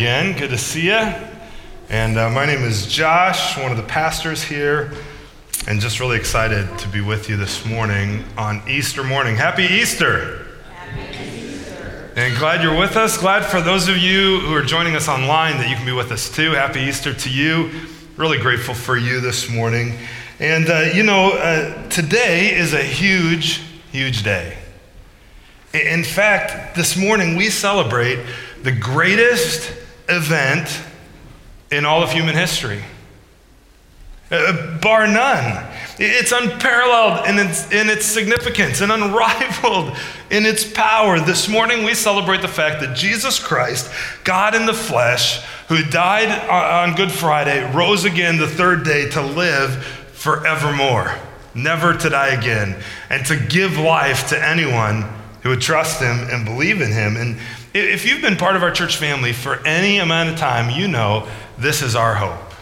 Good again. Good to see you. And uh, my name is Josh, one of the pastors here, and just really excited to be with you this morning on Easter morning. Happy Easter! Happy Easter. And glad you're with us. Glad for those of you who are joining us online that you can be with us too. Happy Easter to you. Really grateful for you this morning. And uh, you know, uh, today is a huge, huge day. In fact, this morning we celebrate the greatest event in all of human history. Uh, bar none. It's unparalleled in its, in its significance and unrivaled in its power. This morning, we celebrate the fact that Jesus Christ, God in the flesh, who died on Good Friday, rose again the third day to live forevermore, never to die again, and to give life to anyone who would trust him and believe in him. And if you've been part of our church family for any amount of time, you know this is our hope.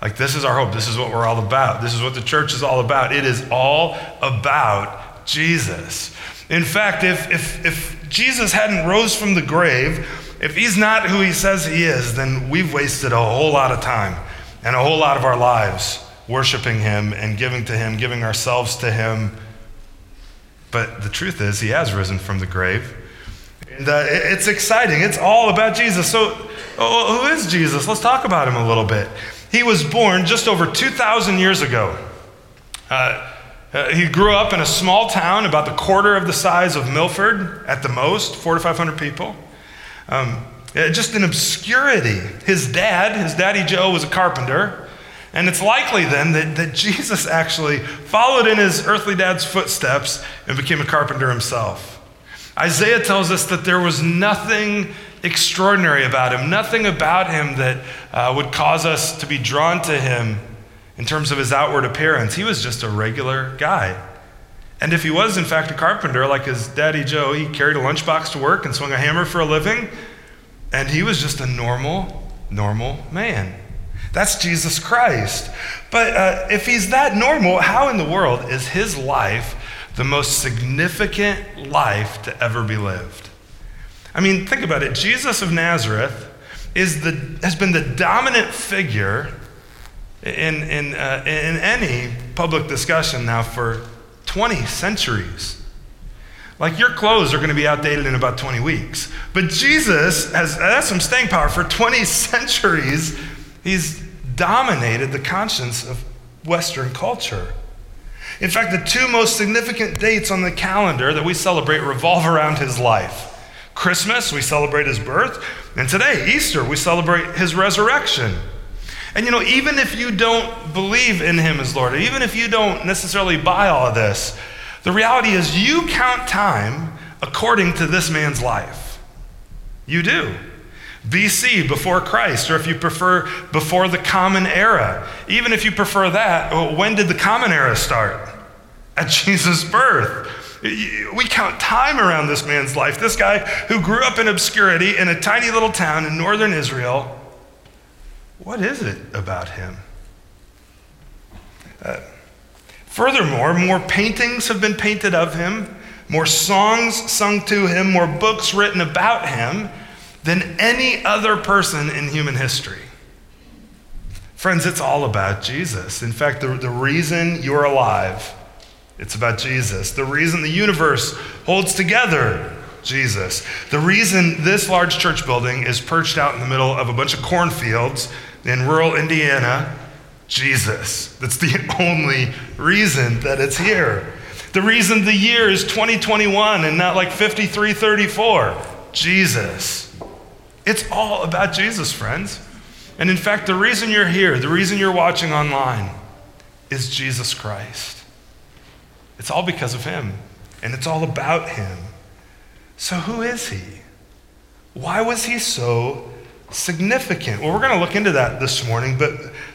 Like, this is our hope. This is what we're all about. This is what the church is all about. It is all about Jesus. In fact, if, if, if Jesus hadn't rose from the grave, if he's not who he says he is, then we've wasted a whole lot of time and a whole lot of our lives worshiping him and giving to him, giving ourselves to him but the truth is, he has risen from the grave. Uh, it's exciting. It's all about Jesus. So, oh, who is Jesus? Let's talk about him a little bit. He was born just over 2,000 years ago. Uh, uh, he grew up in a small town, about the quarter of the size of Milford at the most, four to 500 people. Um, just in obscurity. His dad, his daddy Joe, was a carpenter. And it's likely then that, that Jesus actually followed in his earthly dad's footsteps and became a carpenter himself. Isaiah tells us that there was nothing extraordinary about him, nothing about him that uh, would cause us to be drawn to him in terms of his outward appearance. He was just a regular guy. And if he was, in fact, a carpenter like his daddy Joe, he carried a lunchbox to work and swung a hammer for a living, and he was just a normal, normal man. That's Jesus Christ. But uh, if he's that normal, how in the world is his life the most significant life to ever be lived? I mean, think about it. Jesus of Nazareth is the, has been the dominant figure in, in, uh, in any public discussion now for 20 centuries. Like your clothes are going to be outdated in about 20 weeks. But Jesus has, has some staying power for 20 centuries He's dominated the conscience of Western culture. In fact, the two most significant dates on the calendar that we celebrate revolve around his life. Christmas, we celebrate his birth, and today, Easter, we celebrate his resurrection. And you know, even if you don't believe in him as Lord, even if you don't necessarily buy all of this, the reality is you count time according to this man's life. You do. BC, before Christ, or if you prefer, before the Common Era. Even if you prefer that, when did the Common Era start? At Jesus' birth. We count time around this man's life. This guy who grew up in obscurity in a tiny little town in northern Israel. What is it about him? Uh, furthermore, more paintings have been painted of him, more songs sung to him, more books written about him than any other person in human history. Friends, it's all about Jesus. In fact, the, the reason you're alive, it's about Jesus. The reason the universe holds together, Jesus. The reason this large church building is perched out in the middle of a bunch of cornfields in rural Indiana, Jesus. That's the only reason that it's here. The reason the year is 2021 and not like 5334, Jesus. It's all about Jesus, friends. And in fact, the reason you're here, the reason you're watching online, is Jesus Christ. It's all because of Him, and it's all about Him. So, who is He? Why was He so significant? Well, we're going to look into that this morning, but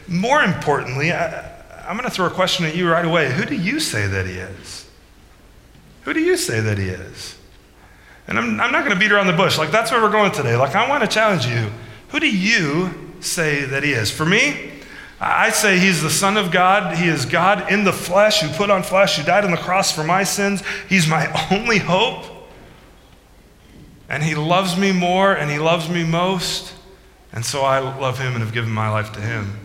more importantly, I, I'm going to throw a question at you right away. Who do you say that He is? Who do you say that He is? And I'm, I'm not going to beat around the bush. Like, that's where we're going today. Like, I want to challenge you. Who do you say that he is? For me, I say he's the Son of God. He is God in the flesh who put on flesh, who died on the cross for my sins. He's my only hope. And he loves me more and he loves me most. And so I love him and have given my life to him.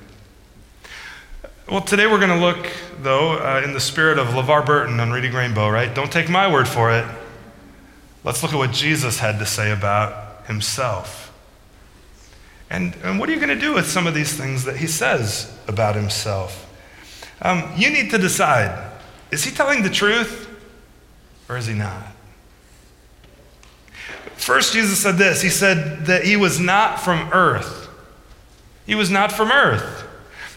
Well, today we're going to look, though, uh, in the spirit of LeVar Burton on Reading Rainbow, right? Don't take my word for it. Let's look at what Jesus had to say about himself. And, and what are you going to do with some of these things that he says about himself? Um, you need to decide is he telling the truth or is he not? First, Jesus said this He said that he was not from earth. He was not from earth.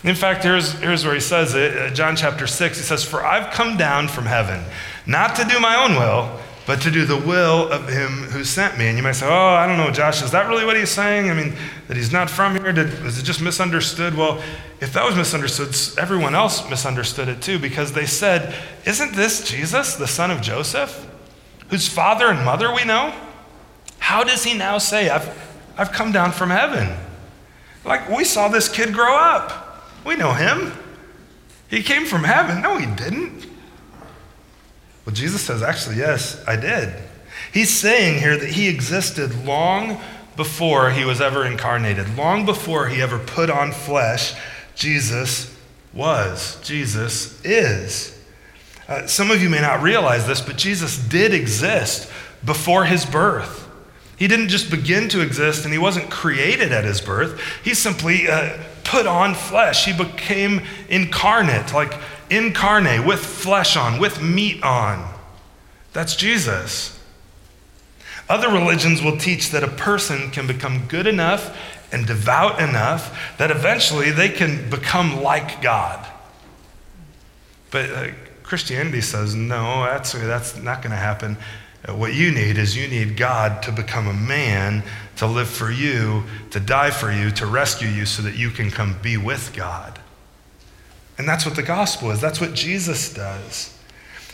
In fact, here's, here's where he says it uh, John chapter 6. He says, For I've come down from heaven, not to do my own will, but to do the will of him who sent me. And you might say, Oh, I don't know, Josh, is that really what he's saying? I mean, that he's not from here? Did, was it just misunderstood? Well, if that was misunderstood, everyone else misunderstood it too, because they said, Isn't this Jesus, the son of Joseph, whose father and mother we know? How does he now say, I've, I've come down from heaven? Like, we saw this kid grow up. We know him. He came from heaven. No, he didn't. Well, Jesus says, actually, yes, I did. He's saying here that he existed long before he was ever incarnated, long before he ever put on flesh. Jesus was, Jesus is. Uh, some of you may not realize this, but Jesus did exist before his birth. He didn't just begin to exist and he wasn't created at his birth. He simply uh, put on flesh. He became incarnate, like incarnate, with flesh on, with meat on. That's Jesus. Other religions will teach that a person can become good enough and devout enough that eventually they can become like God. But uh, Christianity says, no, that's, that's not going to happen. Uh, what you need is you need God to become a man, to live for you, to die for you, to rescue you so that you can come be with God. And that's what the gospel is. That's what Jesus does.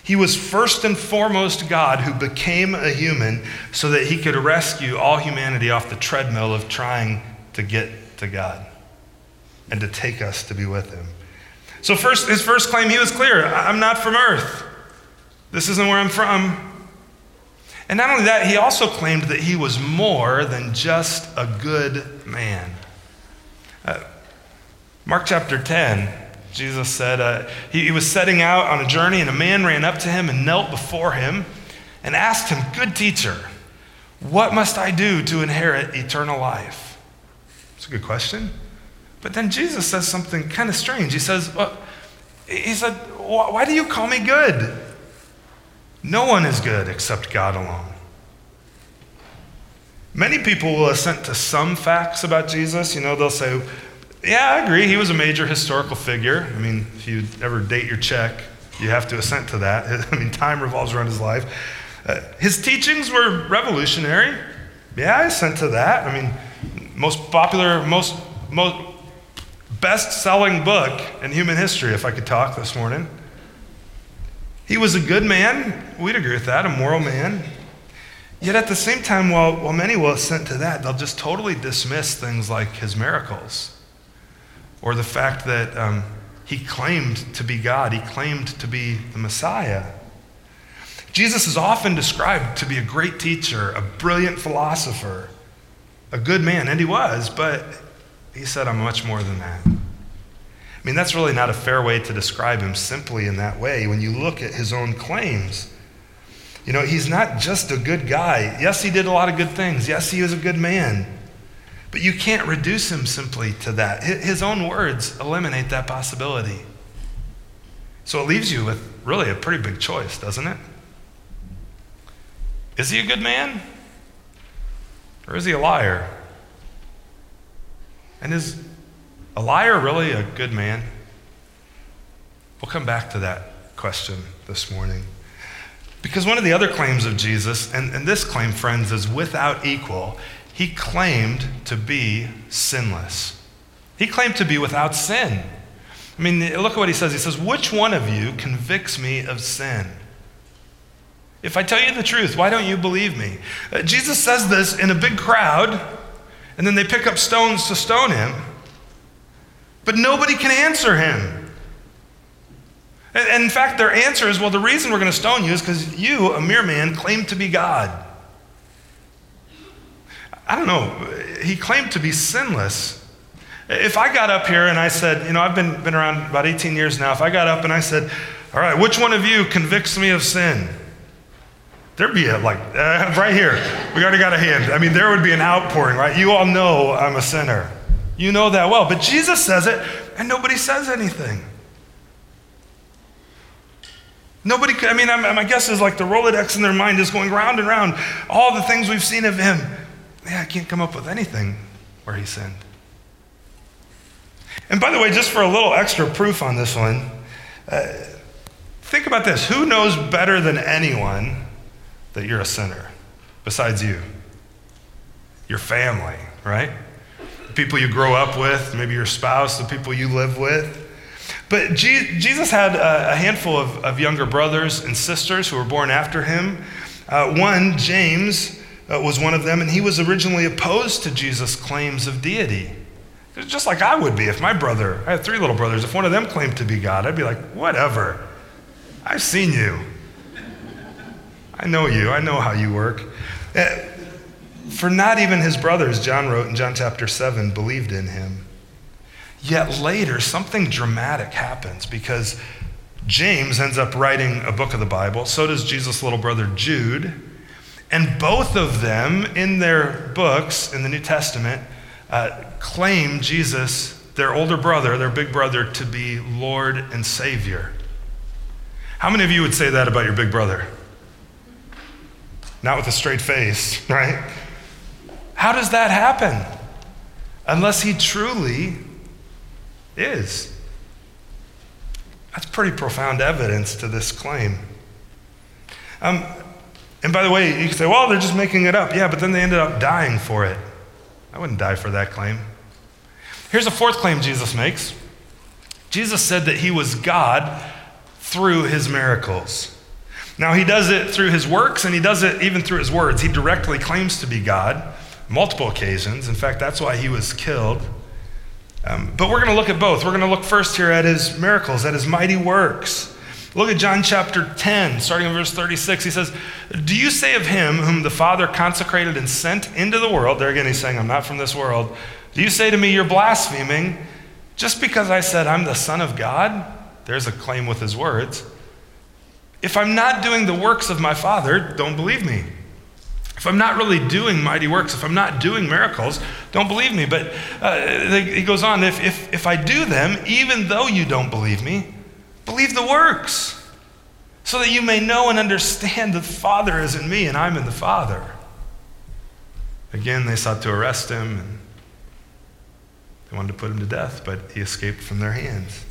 He was first and foremost God who became a human so that he could rescue all humanity off the treadmill of trying to get to God and to take us to be with him. So, first, his first claim, he was clear I'm not from earth. This isn't where I'm from. And not only that, he also claimed that he was more than just a good man. Uh, Mark chapter 10, Jesus said uh, he, he was setting out on a journey, and a man ran up to him and knelt before him and asked him, Good teacher, what must I do to inherit eternal life? It's a good question. But then Jesus says something kind of strange. He says, well, He said, Why do you call me good? No one is good except God alone. Many people will assent to some facts about Jesus. You know, they'll say, Yeah, I agree. He was a major historical figure. I mean, if you ever date your check, you have to assent to that. I mean, time revolves around his life. Uh, his teachings were revolutionary. Yeah, I assent to that. I mean, most popular, most, most best selling book in human history, if I could talk this morning. He was a good man. We'd agree with that, a moral man. Yet at the same time, while, while many will assent to that, they'll just totally dismiss things like his miracles or the fact that um, he claimed to be God, he claimed to be the Messiah. Jesus is often described to be a great teacher, a brilliant philosopher, a good man, and he was, but he said, I'm much more than that. I mean, that's really not a fair way to describe him simply in that way when you look at his own claims. You know, he's not just a good guy. Yes, he did a lot of good things. Yes, he was a good man. But you can't reduce him simply to that. His own words eliminate that possibility. So it leaves you with really a pretty big choice, doesn't it? Is he a good man? Or is he a liar? And is a liar really a good man? We'll come back to that question this morning. Because one of the other claims of Jesus, and, and this claim, friends, is without equal, he claimed to be sinless. He claimed to be without sin. I mean, look at what he says. He says, Which one of you convicts me of sin? If I tell you the truth, why don't you believe me? Uh, Jesus says this in a big crowd, and then they pick up stones to stone him. But nobody can answer him. And, in fact, their answer is well, the reason we're going to stone you is because you, a mere man, claim to be God. I don't know, he claimed to be sinless. If I got up here and I said, you know, I've been, been around about 18 years now, if I got up and I said, all right, which one of you convicts me of sin? There'd be a, like, uh, right here, we already got a hand. I mean, there would be an outpouring, right? You all know I'm a sinner. You know that well. But Jesus says it, and nobody says anything. Nobody, I mean, my guess is like the Rolodex in their mind is going round and round. All the things we've seen of him. Yeah, I can't come up with anything where he sinned. And by the way, just for a little extra proof on this one, uh, think about this. Who knows better than anyone that you're a sinner besides you? Your family, right? The people you grow up with, maybe your spouse, the people you live with. But Jesus had a handful of, younger brothers and sisters who were born after him. Uh, one, James, uh, was one of them, and he was originally opposed to Jesus' claims of deity. Just like I would be if my brother, I had three little brothers, if one of them claimed to be God, I'd be like, whatever. I've seen you. I know you. I know how you work. Uh, for not even his brothers, John wrote in John chapter 7, believed in him. Yet later, something dramatic happens because James ends up writing a book of the Bible. So does Jesus' little brother Jude. And both of them, in their books in the New Testament, uh, claim Jesus, their older brother, their big brother, to be Lord and Savior. How many of you would say that about your big brother? Not with a straight face, right? How does that happen? Unless he truly is. That's pretty profound evidence to this claim. Um, and by the way, you can say, well, they're just making it up. Yeah, but then they ended up dying for it. I wouldn't die for that claim. Here's a fourth claim Jesus makes Jesus said that he was God through his miracles. Now, he does it through his works and he does it even through his words. He directly claims to be God multiple occasions. In fact, that's why he was killed. Um, but we're going to look at both. We're going to look first here at his miracles, at his mighty works. Look at John chapter 10, starting in verse 36. He says, Do you say of him whom the Father consecrated and sent into the world, there again he's saying, I'm not from this world, do you say to me, You're blaspheming just because I said I'm the Son of God? There's a claim with his words. If I'm not doing the works of my Father, don't believe me. If I'm not really doing mighty works, if I'm not doing miracles, don't believe me. But uh, he goes on if, if, if I do them, even though you don't believe me, believe the works, so that you may know and understand that the Father is in me and I'm in the Father. Again, they sought to arrest him and they wanted to put him to death, but he escaped from their hands.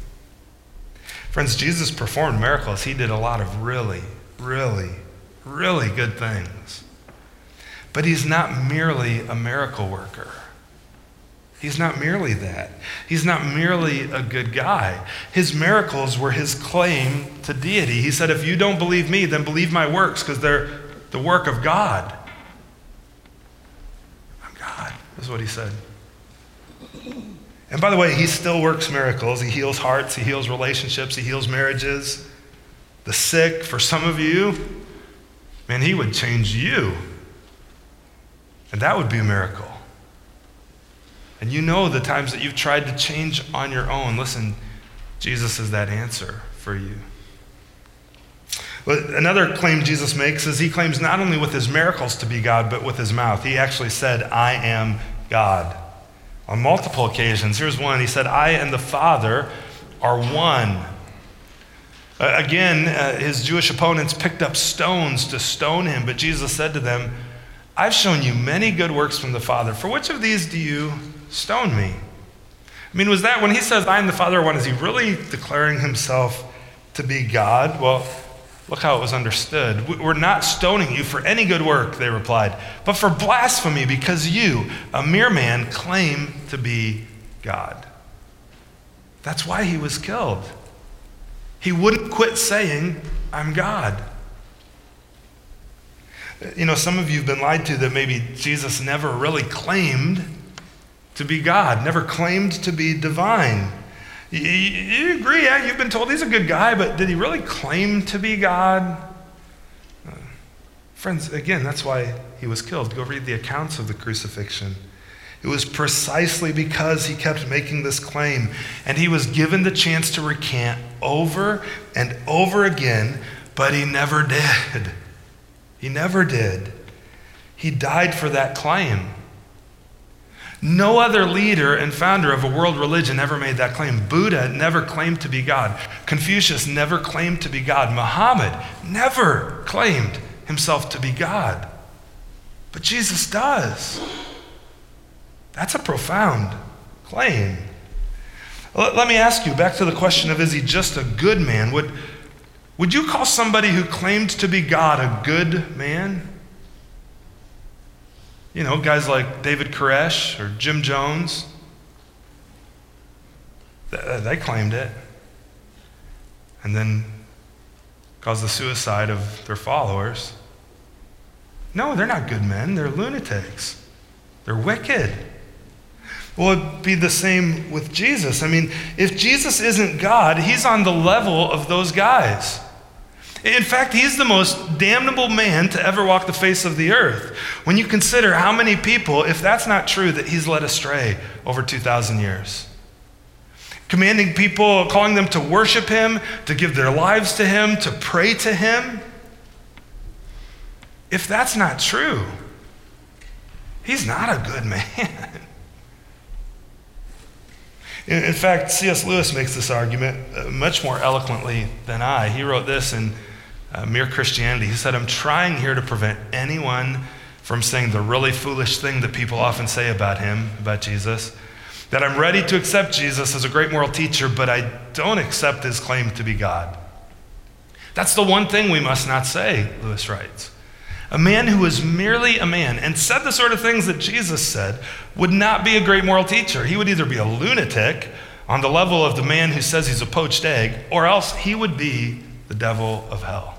Friends, Jesus performed miracles. He did a lot of really, really, really good things. But he's not merely a miracle worker. He's not merely that. He's not merely a good guy. His miracles were his claim to deity. He said, If you don't believe me, then believe my works because they're the work of God. I'm God, is what he said. And by the way, he still works miracles. He heals hearts, he heals relationships, he heals marriages, the sick. For some of you, man, he would change you. And that would be a miracle. And you know the times that you've tried to change on your own. Listen, Jesus is that answer for you. Another claim Jesus makes is he claims not only with his miracles to be God, but with his mouth. He actually said, I am God. On multiple occasions. Here's one. He said, I and the Father are one. Uh, again, uh, his Jewish opponents picked up stones to stone him, but Jesus said to them, I've shown you many good works from the Father. For which of these do you stone me? I mean, was that when he says, I am the Father one, is he really declaring himself to be God? Well, look how it was understood. We're not stoning you for any good work, they replied, but for blasphemy, because you, a mere man, claim to be God. That's why he was killed. He wouldn't quit saying, I'm God. You know, some of you have been lied to that maybe Jesus never really claimed to be God, never claimed to be divine. You, you, agree, yeah? You've been told he's a good guy, but did he really claim to be God? Uh, friends, again, that's why he was killed. Go read the accounts of the crucifixion. It was precisely because he kept making this claim, and he was given the chance to recant over and over again, but he never did. He never did. He died for that claim. No other leader and founder of a world religion ever made that claim. Buddha never claimed to be God. Confucius never claimed to be God. Muhammad never claimed himself to be God. But Jesus does. That's a profound claim. Let me ask you back to the question of is he just a good man? Would, would you call somebody who claimed to be God a good man? You know, guys like David Koresh or Jim Jones. Uh, they claimed it. And then caused the suicide of their followers. No, they're not good men. They're lunatics. They're wicked. Well, it'd be the same with Jesus. I mean, if Jesus isn't God, he's on the level of those guys. In fact, he's the most damnable man to ever walk the face of the earth. When you consider how many people, if that's not true, that he's led astray over 2,000 years. Commanding people, calling them to worship him, to give their lives to him, to pray to him. If that's not true, he's not a good man. In fact, C.S. Lewis makes this argument uh, much more eloquently than I. He wrote this in uh, Mere Christianity. He said, I'm trying here to prevent anyone from saying the really foolish thing that people often say about him, about Jesus. That I'm ready to accept Jesus as a great moral teacher, but I don't accept his claim to be God. That's the one thing we must not say, Lewis writes. A man who was merely a man and said the sort of things that Jesus said would not be a great moral teacher. He would either be a lunatic on the level of the man who says he's a poached egg, or else he would be the devil of hell.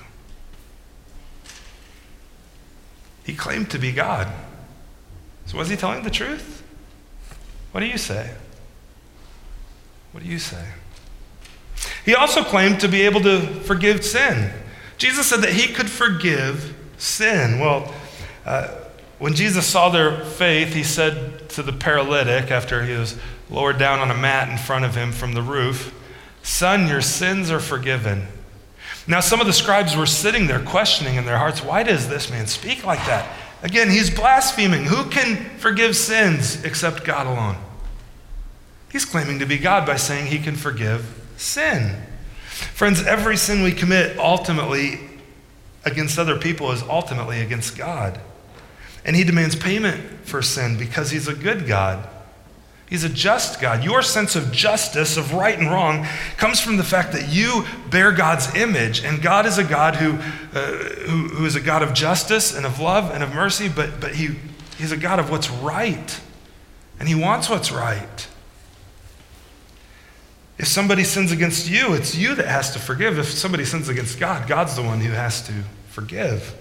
He claimed to be God. So, was he telling the truth? What do you say? What do you say? He also claimed to be able to forgive sin. Jesus said that he could forgive sin. Well, uh, when Jesus saw their faith, he said to the paralytic after he was lowered down on a mat in front of him from the roof, Son, your sins are forgiven. Now, some of the scribes were sitting there questioning in their hearts, Why does this man speak like that? Again, he's blaspheming. Who can forgive sins except God alone? He's claiming to be God by saying he can forgive sin. Friends, every sin we commit ultimately against other people is ultimately against God. And He demands payment for sin because He's a good God. He's a just God. Your sense of justice, of right and wrong, comes from the fact that you bear God's image. And God is a God who, uh, who, who is a God of justice and of love and of mercy, but, but he, He's a God of what's right. And He wants what's right. If somebody sins against you, it's you that has to forgive. If somebody sins against God, God's the one who has to forgive.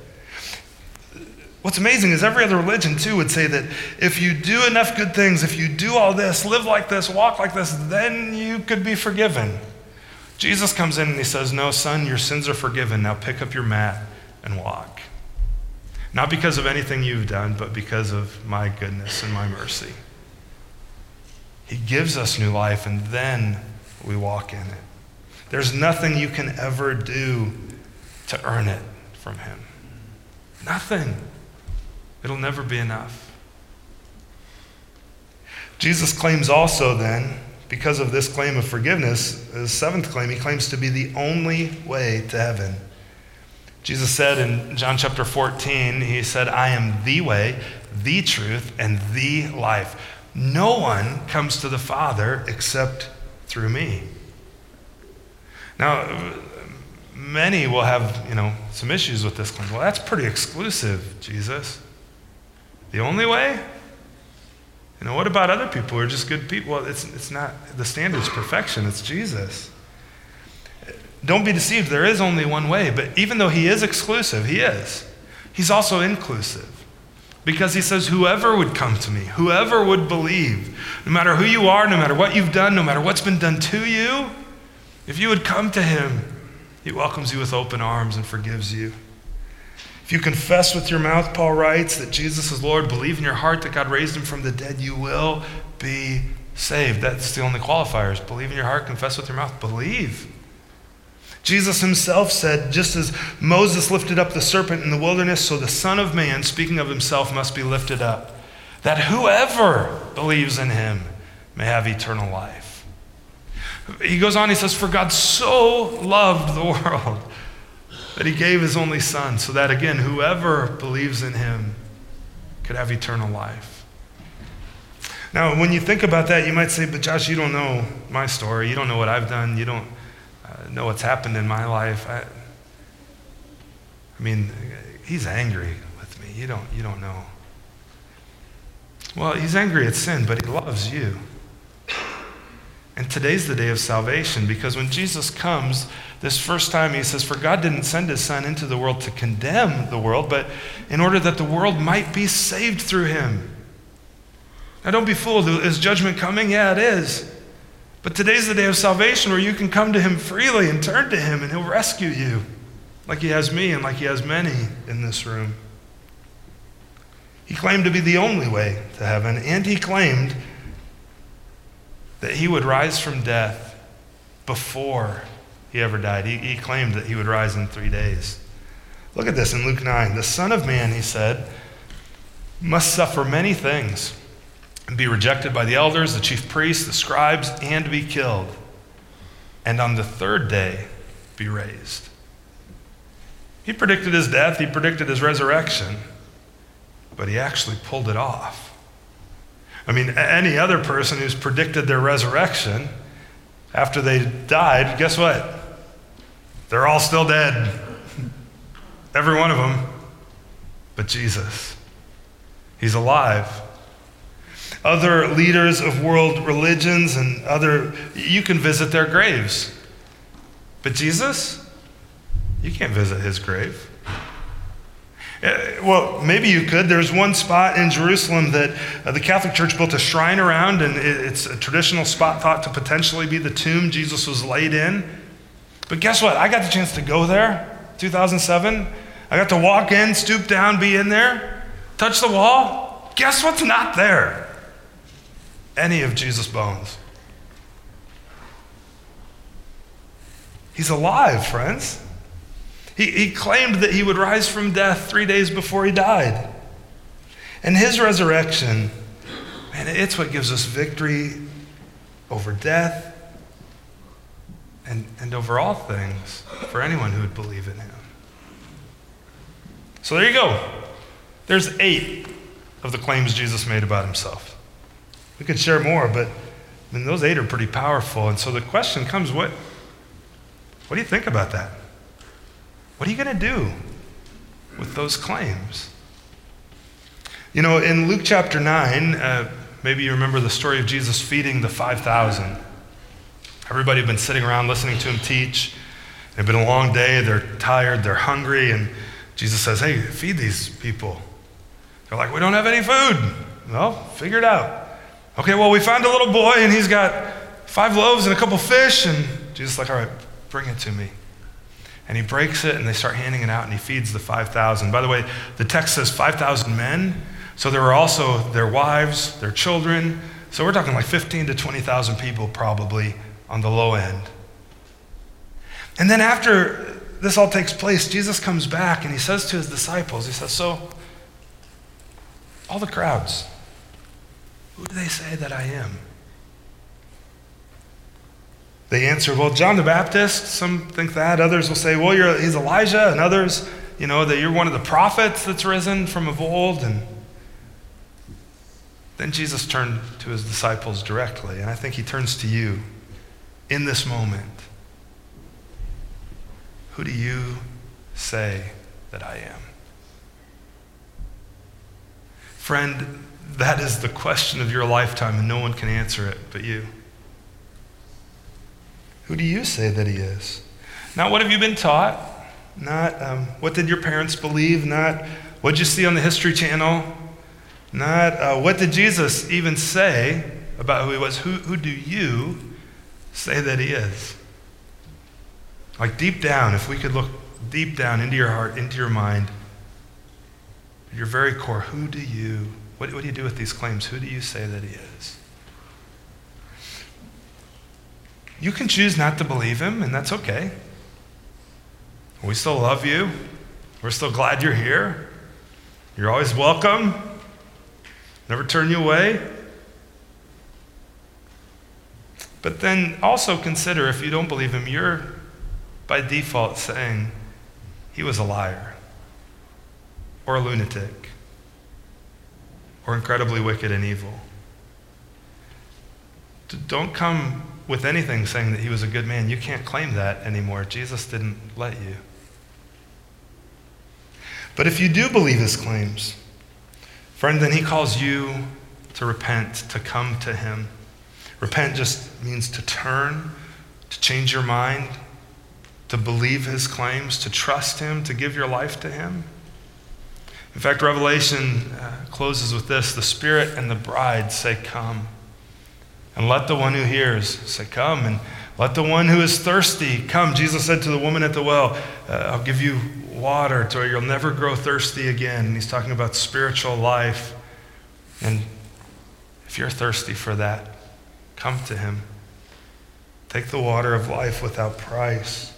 What's amazing is every other religion, too, would say that if you do enough good things, if you do all this, live like this, walk like this, then you could be forgiven. Jesus comes in and he says, No, son, your sins are forgiven. Now pick up your mat and walk. Not because of anything you've done, but because of my goodness and my mercy. He gives us new life, and then we walk in it. There's nothing you can ever do to earn it from Him. Nothing. It'll never be enough. Jesus claims also, then, because of this claim of forgiveness, his seventh claim, he claims to be the only way to heaven. Jesus said in John chapter 14, he said, I am the way, the truth, and the life. No one comes to the Father except through me. Now, many will have, you know, some issues with this claim. Well, that's pretty exclusive, Jesus. The only way? You know, what about other people who are just good people? Well, it's, it's not, the standard's perfection, it's Jesus. Don't be deceived, there is only one way, but even though he is exclusive, he is, he's also inclusive. Because he says, whoever would come to me, whoever would believe, no matter who you are, no matter what you've done, no matter what's been done to you, if you would come to him, he welcomes you with open arms and forgives you. If you confess with your mouth, Paul writes, that Jesus is Lord, believe in your heart that God raised him from the dead, you will be saved. That's the only qualifiers. Believe in your heart, confess with your mouth, believe. Jesus himself said, just as Moses lifted up the serpent in the wilderness, so the Son of Man, speaking of himself, must be lifted up, that whoever believes in him may have eternal life. He goes on, he says, For God so loved the world that he gave his only son so that, again, whoever believes in him could have eternal life. Now, when you think about that, you might say, but Josh, you don't know my story. You don't know what I've done. You don't uh, know what's happened in my life. I, I mean, he's angry with me. You don't, you don't know. Well, he's angry at sin, but he loves you. And today's the day of salvation because when Jesus comes, this first time he says, For God didn't send his son into the world to condemn the world, but in order that the world might be saved through him. Now don't be fooled. Is judgment coming? Yeah, it is. But today's the day of salvation where you can come to him freely and turn to him and he'll rescue you, like he has me and like he has many in this room. He claimed to be the only way to heaven, and he claimed that he would rise from death before he ever died. He, he claimed that he would rise in three days. Look at this in Luke 9. The Son of Man, he said, must suffer many things and be rejected by the elders, the chief priests, the scribes, and be killed. And on the third day, be raised. He predicted his death, he predicted his resurrection, but he actually pulled it off. I mean, any other person who's predicted their resurrection after they died, guess what? They're all still dead. Every one of them. But Jesus, He's alive. Other leaders of world religions and other, you can visit their graves. But Jesus, you can't visit his grave. Uh, well, maybe you could. There's one spot in Jerusalem that uh, the Catholic Church built a shrine around, and it's a traditional spot thought to potentially be the tomb Jesus was laid in. But guess what? I got the chance to go there 2007. I got to walk in, stoop down, be in there, touch the wall. Guess what's not there? Any of Jesus' bones. He's alive, friends. He, he claimed that he would rise from death three days before he died. And his resurrection, man, it's what gives us victory over death and, and over all things for anyone who would believe in him. So there you go. There's eight of the claims Jesus made about himself. We could share more, but I mean, those eight are pretty powerful. And so the question comes what, what do you think about that? What are you going to do with those claims? You know, in Luke chapter 9, uh, maybe you remember the story of Jesus feeding the 5,000. Everybody had been sitting around listening to him teach. It had been a long day. They're tired. They're hungry. And Jesus says, Hey, feed these people. They're like, We don't have any food. Well, figure it out. Okay, well, we found a little boy and he's got five loaves and a couple fish. And Jesus is like, All right, bring it to me and he breaks it and they start handing it out and he feeds the 5,000. By the way, the text says 5,000 men, so there were also their wives, their children. So we're talking like 15 to 20,000 people probably on the low end. And then after this all takes place, Jesus comes back and he says to his disciples, he says, So, all the crowds, who do they say that I am? They answer, well, John the Baptist. Some think that. Others will say, well, he's Elijah. And others, you know, that you're one of the prophets that's risen from of old. And then Jesus turned to his disciples directly. And I think he turns to you in this moment. Who do you say that I am? Friend, that is the question of your lifetime, and no one can answer it but you. Who do you say that he is? Not what have you been taught? Not um, what did your parents believe? Not what did you see on the History Channel? Not uh, what did Jesus even say about who he was? Who, who do you say that he is? Like deep down, if we could look deep down into your heart, into your mind, your very core, who do you, what, what do you do with these claims? Who do you say that he is? You can choose not to believe him, and that's okay. We still love you. We're still glad you're here. You're always welcome. Never turn you away. But then also consider if you don't believe him, you're by default saying he was a liar or a lunatic or incredibly wicked and evil. Don't come with anything saying that he was a good man. You can't claim that anymore. Jesus didn't let you. But if you do believe his claims, friend, then he calls you to repent, to come to him. Repent just means to turn, to change your mind, to believe his claims, to trust him, to give your life to him. In fact, Revelation uh, closes with this the Spirit and the bride say, Come. And let the one who hears say, Come. And let the one who is thirsty come. Jesus said to the woman at the well, uh, I'll give you water to where you'll never grow thirsty again. And he's talking about spiritual life. And if you're thirsty for that, come to him. Take the water of life without price.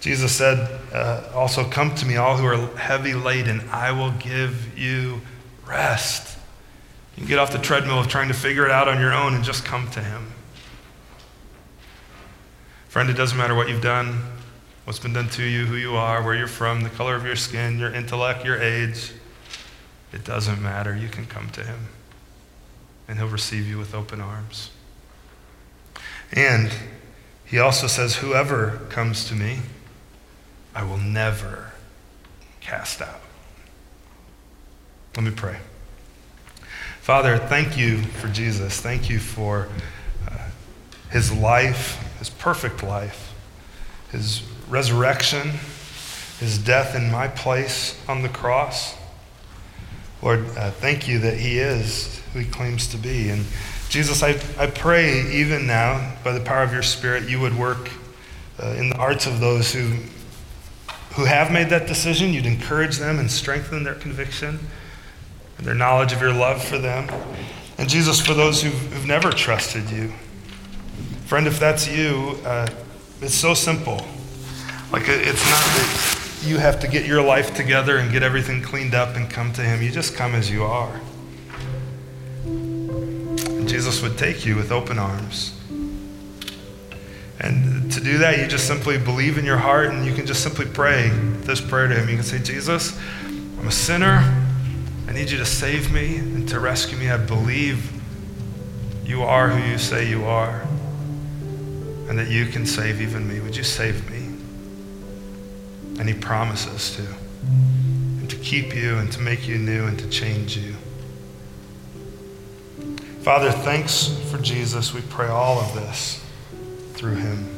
Jesus said, uh, Also, come to me, all who are heavy laden, I will give you rest. You can get off the treadmill of trying to figure it out on your own and just come to him. Friend, it doesn't matter what you've done, what's been done to you, who you are, where you're from, the color of your skin, your intellect, your age. It doesn't matter. You can come to him, and he'll receive you with open arms. And he also says, Whoever comes to me, I will never cast out. Let me pray. Father, thank you for Jesus. Thank you for uh, his life, his perfect life, his resurrection, his death in my place on the cross. Lord, uh, thank you that he is who he claims to be. And Jesus, I, I pray even now, by the power of your Spirit, you would work uh, in the hearts of those who, who have made that decision. You'd encourage them and strengthen their conviction and their knowledge of your love for them. And Jesus, for those who've, who've never trusted you, friend, if that's you, uh, it's so simple. Like, it's not that you have to get your life together and get everything cleaned up and come to Him. You just come as you are. And Jesus would take you with open arms. And to do that, you just simply believe in your heart and you can just simply pray this prayer to Him. You can say, Jesus, I'm a sinner. I need you to save me and to rescue me. I believe you are who you say you are and that you can save even me. Would you save me? And he promises to. And to keep you and to make you new and to change you. Father, thanks for Jesus. We pray all of this through him.